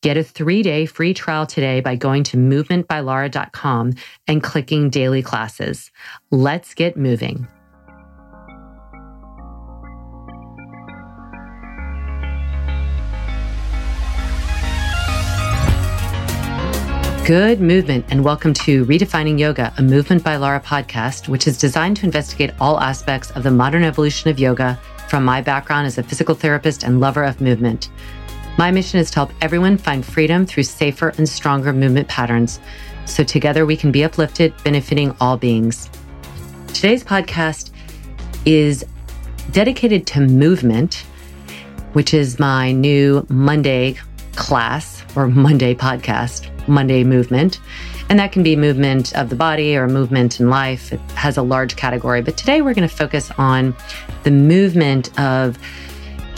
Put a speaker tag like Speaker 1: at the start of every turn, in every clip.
Speaker 1: Get a three day free trial today by going to movementbylara.com and clicking daily classes. Let's get moving. Good movement, and welcome to Redefining Yoga, a Movement by Lara podcast, which is designed to investigate all aspects of the modern evolution of yoga from my background as a physical therapist and lover of movement. My mission is to help everyone find freedom through safer and stronger movement patterns so together we can be uplifted, benefiting all beings. Today's podcast is dedicated to movement, which is my new Monday class or Monday podcast, Monday movement. And that can be movement of the body or movement in life. It has a large category. But today we're going to focus on the movement of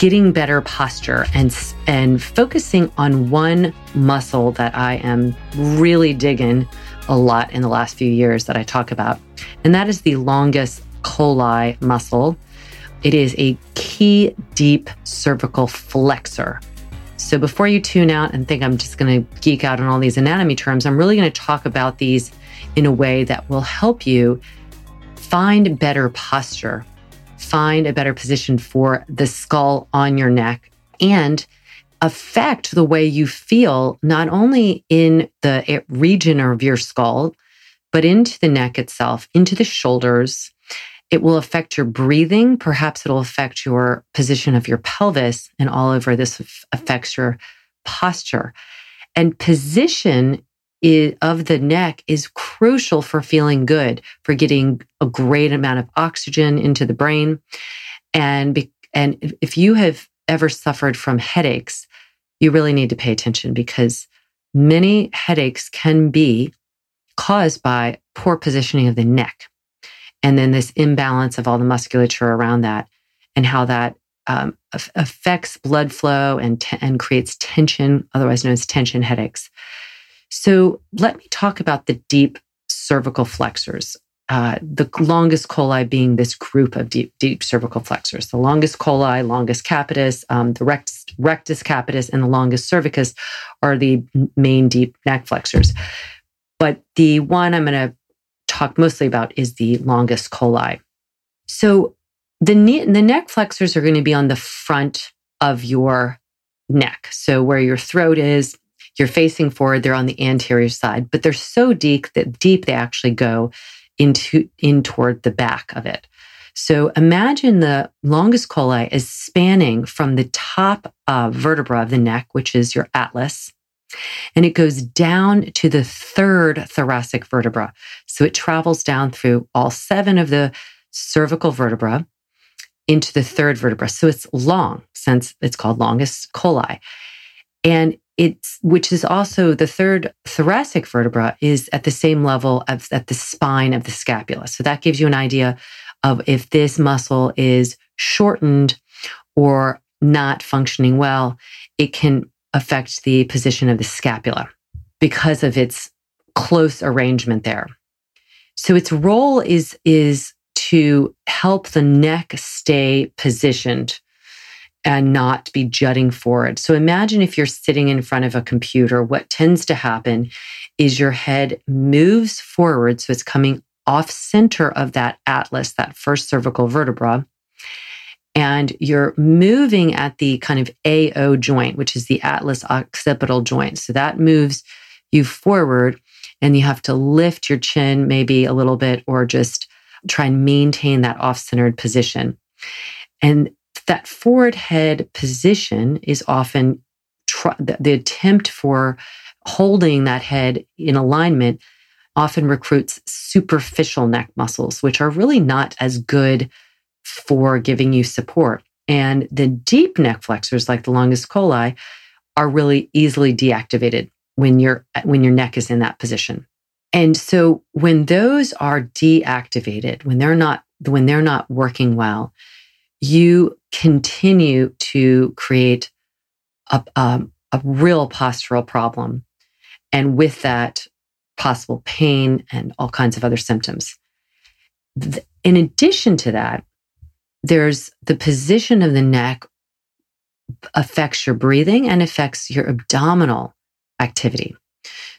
Speaker 1: getting better posture and and focusing on one muscle that I am really digging a lot in the last few years that I talk about. And that is the longus colli muscle. It is a key deep cervical flexor. So before you tune out and think I'm just going to geek out on all these anatomy terms, I'm really going to talk about these in a way that will help you find better posture, find a better position for the skull on your neck, and affect the way you feel, not only in the eh, region of your skull, but into the neck itself, into the shoulders, it will affect your breathing. Perhaps it'll affect your position of your pelvis, and all over this affects your posture. And position is, of the neck is crucial for feeling good, for getting a great amount of oxygen into the brain. And, be, and if you have ever suffered from headaches, you really need to pay attention because many headaches can be caused by poor positioning of the neck and then this imbalance of all the musculature around that and how that um, affects blood flow and, t- and creates tension, otherwise known as tension headaches. So let me talk about the deep cervical flexors. Uh, the longus colli being this group of deep, deep cervical flexors. The longus colli, longus capitis, um, the rectus, rectus capitis, and the longus cervicis are the main deep neck flexors. But the one I'm going to talk mostly about is the longus colli. So the, the neck flexors are going to be on the front of your neck. So where your throat is, you're facing forward, they're on the anterior side, but they're so deep that deep they actually go into in toward the back of it. So imagine the longus colli is spanning from the top uh, vertebra of the neck, which is your atlas, and it goes down to the third thoracic vertebra. So it travels down through all seven of the cervical vertebra into the third vertebra. So it's long, since it's called longus colli. And it's, which is also the third thoracic vertebra, is at the same level as at the spine of the scapula. So that gives you an idea of if this muscle is shortened or not functioning well, it can affect the position of the scapula because of its close arrangement there. So its role is, is to help the neck stay positioned and not be jutting forward. So imagine if you're sitting in front of a computer, what tends to happen is your head moves forward. So it's coming off center of that atlas, that first cervical vertebra. And you're moving at the kind of AO joint, which is the atlas occipital joint. So that moves you forward and you have to lift your chin maybe a little bit or just try and maintain that off centered position. And that forward head position is often tr- the attempt for holding that head in alignment often recruits superficial neck muscles, which are really not as good for giving you support. And the deep neck flexors, like the longus colli, are really easily deactivated when your when your neck is in that position. And so when those are deactivated, when they're not when they're not working well, you continue to create a, a real postural problem. And with that, possible pain and all kinds of other symptoms. In addition to that, there's the position of the neck affects your breathing and affects your abdominal activity.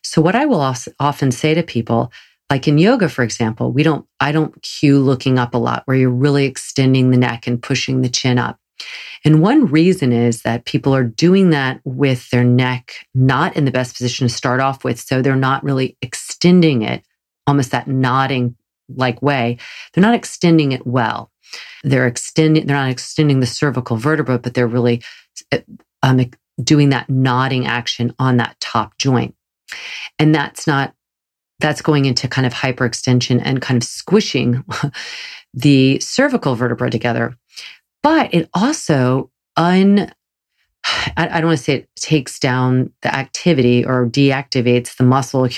Speaker 1: So what I will often say to people, like in yoga, for example, we don't, I don't cue looking up a lot where you're really extending the neck and pushing the chin up. And one reason is that people are doing that with their neck not in the best position to start off with. So they're not really extending it, almost that nodding like way. They're not extending it well. They're extending, they're not extending the cervical vertebra, but they're really um, doing that nodding action on that top joint. And that's not, that's going into kind of hyperextension and kind of squishing the cervical vertebra together. But it also un I, don't want to say it takes down the activity or deactivates the muscle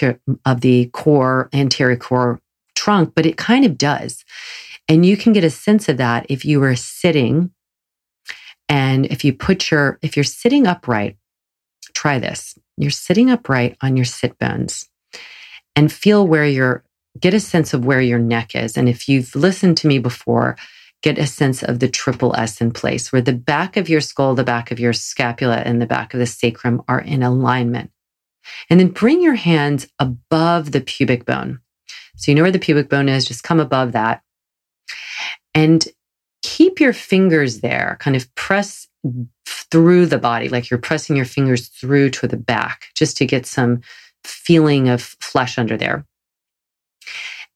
Speaker 1: of the core, anterior core trunk, but it kind of does. And you can get a sense of that if you were sitting and if you put your, if you're sitting upright, try this. You're sitting upright on your sit bones and feel where your, get a sense of where your neck is. And if you've listened to me before, get a sense of the triple S in place, where the back of your skull, the back of your scapula, and the back of the sacrum are in alignment. And then bring your hands above the pubic bone. So you know where the pubic bone is, just come above that. And keep your fingers there, kind of press through the body, like you're pressing your fingers through to the back, just to get some feeling of flesh under there.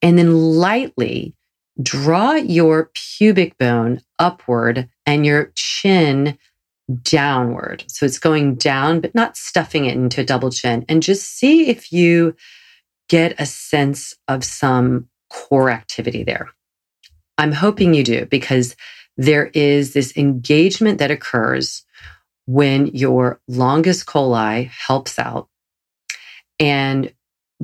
Speaker 1: And then lightly draw your pubic bone upward and your chin downward. So it's going down, but not stuffing it into a double chin. And just see if you get a sense of some core activity there. I'm hoping you do because there is this engagement that occurs when your longus colli helps out and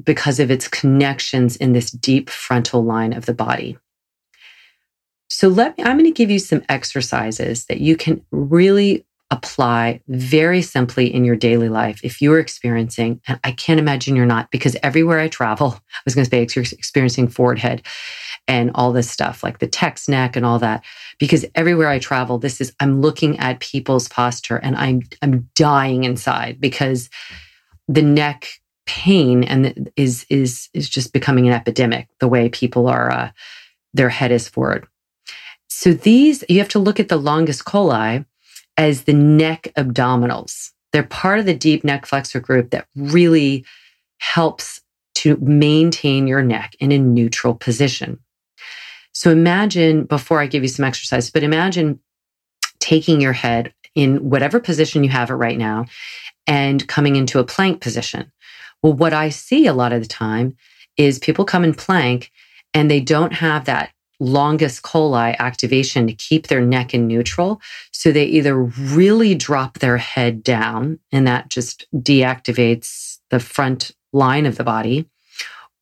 Speaker 1: because of its connections in this deep frontal line of the body. So let me, I'm going to give you some exercises that you can really apply very simply in your daily life if you're experiencing, and I can't imagine you're not, because everywhere I travel, I was going to say you're experiencing forward head and all this stuff like the text neck and all that. Because everywhere I travel, this is, I'm looking at people's posture and I'm, I'm dying inside because the neck pain and is, is, is just becoming an epidemic the way people are, uh, their head is forward. So these, you have to look at the longus colli as the neck abdominals. They're part of the deep neck flexor group that really helps to maintain your neck in a neutral position. So imagine, before I give you some exercise, but imagine taking your head in whatever position you have it right now and coming into a plank position. Well, what I see a lot of the time is people come in plank and they don't have that longus colli activation to keep their neck in neutral. So they either really drop their head down and that just deactivates the front line of the body,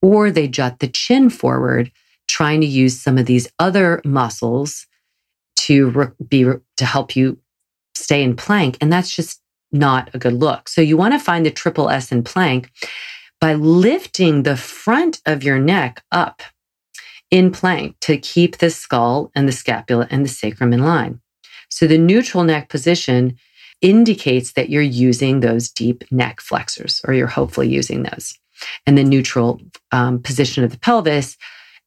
Speaker 1: or they jut the chin forward, trying to use some of these other muscles to re- be to help you stay in plank. And that's just not a good look. So you want to find the triple S in plank by lifting the front of your neck up in plank to keep the skull and the scapula and the sacrum in line. So the neutral neck position indicates that you're using those deep neck flexors, or you're hopefully using those. And the neutral um, position of the pelvis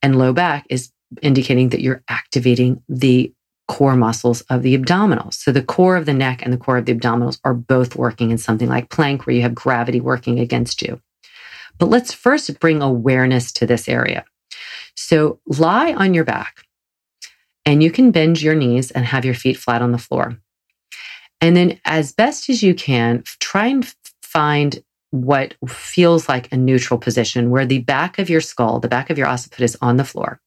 Speaker 1: and low back is indicating that you're activating the core muscles of the abdominals. So the core of the neck and the core of the abdominals are both working in something like plank, where you have gravity working against you. But let's first bring awareness to this area. So lie on your back and you can bend your knees and have your feet flat on the floor. And then, as best as you can, try and find what feels like a neutral position where the back of your skull, the back of your occiput is on the floor.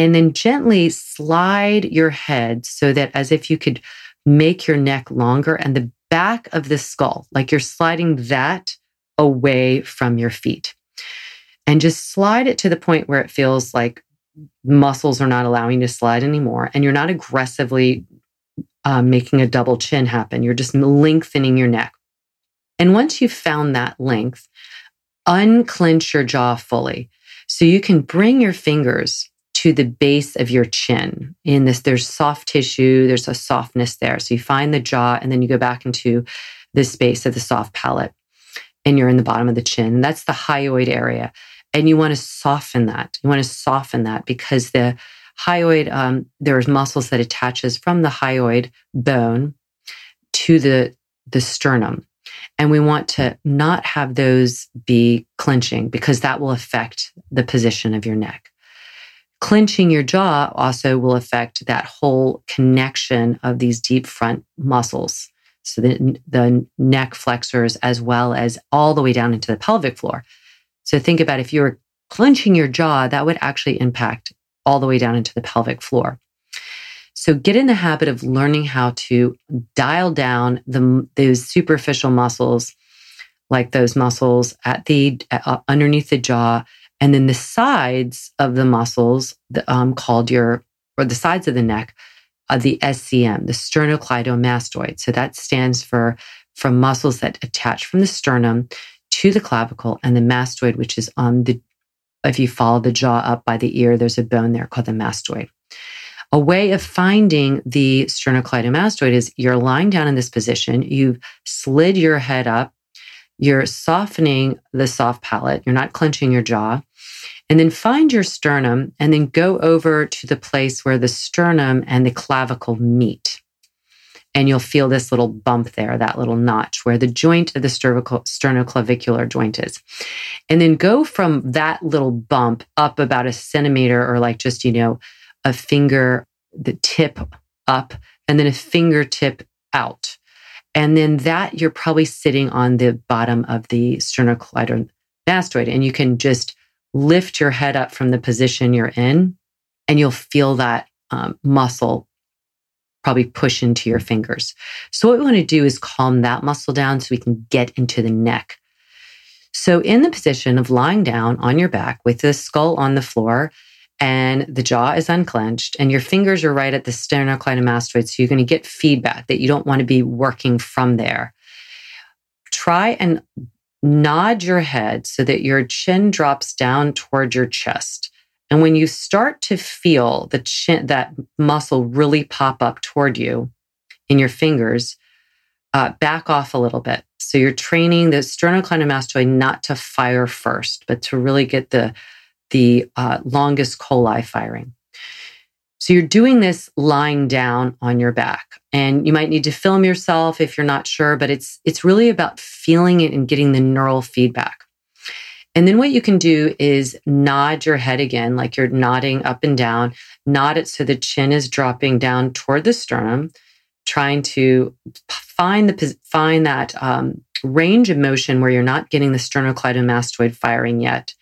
Speaker 1: And then gently slide your head so that as if you could make your neck longer and the back of the skull, like you're sliding that away from your feet. And just slide it to the point where it feels like muscles are not allowing you to slide anymore. And you're not aggressively um, making a double chin happen. You're just lengthening your neck. And once you've found that length, unclench your jaw fully. So you can bring your fingers to the base of your chin. In this, there's soft tissue, there's a softness there. So you find the jaw and then you go back into the space of the soft palate and you're in the bottom of the chin. That's the hyoid area. And you want to soften that. You want to soften that because the hyoid, um, there's muscles that attaches from the hyoid bone to the, the sternum. And we want to not have those be clenching because that will affect the position of your neck. Clenching your jaw also will affect that whole connection of these deep front muscles. So the, the neck flexors, as well as all the way down into the pelvic floor. So think about if you were clenching your jaw, that would actually impact all the way down into the pelvic floor. So get in the habit of learning how to dial down the, those superficial muscles, like those muscles at the uh, underneath the jaw, and then the sides of the muscles um, called your or the sides of the neck, are the SCM, the sternocleidomastoid. So that stands for from muscles that attach from the sternum to the clavicle, and the mastoid, which is on the if you follow the jaw up by the ear, there's a bone there called the mastoid. A way of finding the sternocleidomastoid is you're lying down in this position, you've slid your head up, you're softening the soft palate, you're not clenching your jaw. And then find your sternum and then go over to the place where the sternum and the clavicle meet. And you'll feel this little bump there, that little notch where the joint of the sternoclavicular joint is. And then go from that little bump up about a centimeter or like just, you know, a finger, the tip up, and then a fingertip out. And then that you're probably sitting on the bottom of the sternocleidomastoid. And you can just lift your head up from the position you're in, and you'll feel that um, muscle probably push into your fingers. So, what we want to do is calm that muscle down so we can get into the neck. So, in the position of lying down on your back with the skull on the floor and the jaw is unclenched and your fingers are right at the sternocleidomastoid. So you're going to get feedback that you don't want to be working from there. Try and nod your head so that your chin drops down toward your chest. And when you start to feel the chin, that muscle really pop up toward you in your fingers, uh, back off a little bit. So you're training the sternocleidomastoid not to fire first, but to really get the the uh, longus colli firing. So you're doing this lying down on your back and you might need to film yourself if you're not sure, but it's, it's really about feeling it and getting the neural feedback. And then what you can do is nod your head again, like you're nodding up and down, nod it so the chin is dropping down toward the sternum, trying to find the, find that, um, range of motion where you're not getting the sternocleidomastoid firing yet.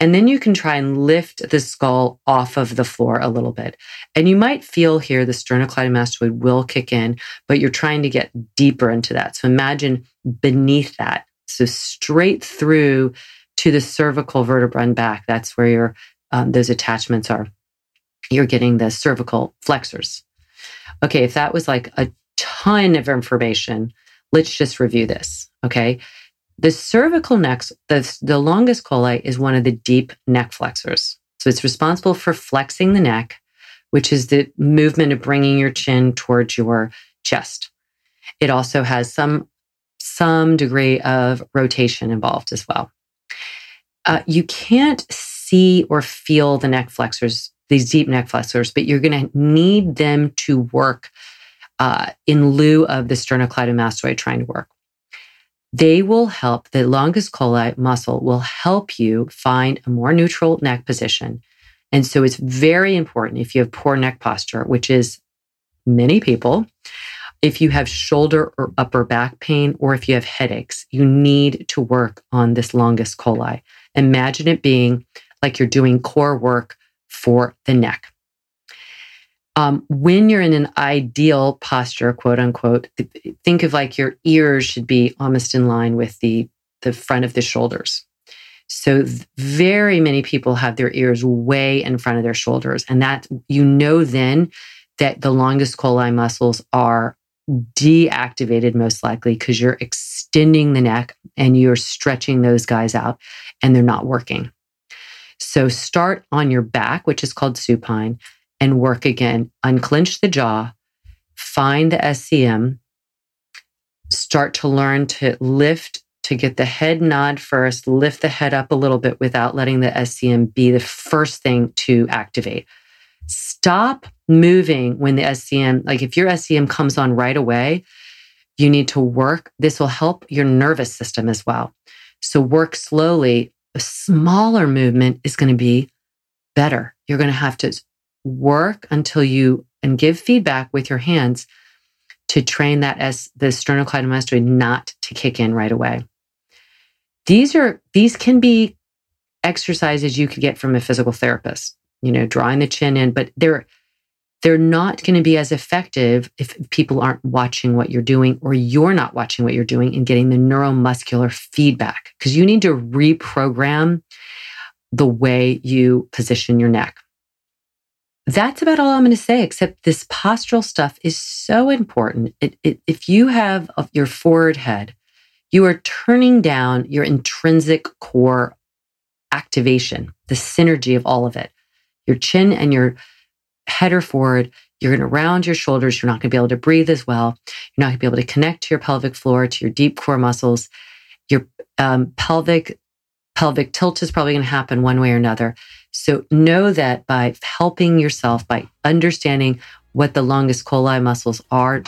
Speaker 1: And then you can try and lift the skull off of the floor a little bit. And you might feel here the sternocleidomastoid will kick in, but you're trying to get deeper into that. So imagine beneath that. So straight through to the cervical vertebra and back. That's where your um, those attachments are. You're getting the cervical flexors. Okay, if that was like a ton of information, let's just review this. Okay The cervical neck, the, the longus colli is one of the deep neck flexors. So it's responsible for flexing the neck, which is the movement of bringing your chin towards your chest. It also has some, some degree of rotation involved as well. Uh, you can't see or feel the neck flexors, these deep neck flexors, but you're going to need them to work uh, in lieu of the sternocleidomastoid trying to work. They will help, the longus colli muscle will help you find a more neutral neck position. And so it's very important if you have poor neck posture, which is many people, if you have shoulder or upper back pain, or if you have headaches, you need to work on this longus colli. Imagine it being like you're doing core work for the neck. Um, when you're in an ideal posture, quote unquote, think of like your ears should be almost in line with the, the front of the shoulders. So very many people have their ears way in front of their shoulders. And that you know then that the longus colli muscles are deactivated most likely because you're extending the neck and you're stretching those guys out and they're not working. So start on your back, which is called supine, and work again. Unclench the jaw, find the SCM, start to learn to lift, to get the head nod first, lift the head up a little bit without letting the SCM be the first thing to activate. Stop moving when the SCM, like if your SCM comes on right away, you need to work. This will help your nervous system as well. So work slowly. A smaller movement is going to be better. You're going to have to work until you and give feedback with your hands to train that as the sternocleidomastoid not to kick in right away. These are these can be exercises you could get from a physical therapist, you know, drawing the chin in, but they're they're not going to be as effective if people aren't watching what you're doing or you're not watching what you're doing and getting the neuromuscular feedback because you need to reprogram the way you position your neck. That's about all I'm going to say, except this postural stuff is so important. It, it, if you have your forward head, you are turning down your intrinsic core activation, the synergy of all of it. Your chin and your head are forward. You're going to round your shoulders. You're not going to be able to breathe as well. You're not going to be able to connect to your pelvic floor, to your deep core muscles. Your um, pelvic pelvic tilt is probably going to happen one way or another. So know that by helping yourself, by understanding what the longus colli muscles are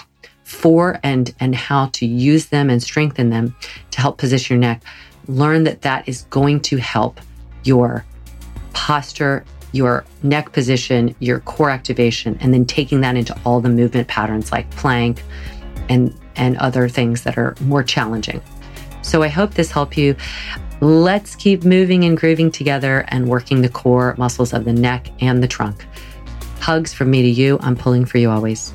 Speaker 1: for and and how to use them and strengthen them to help position your neck, learn that that is going to help your posture, your neck position, your core activation, and then taking that into all the movement patterns like plank and and other things that are more challenging. So I hope this helped you. Let's keep moving and grooving together and working the core muscles of the neck and the trunk. Hugs from me to you. I'm pulling for you always.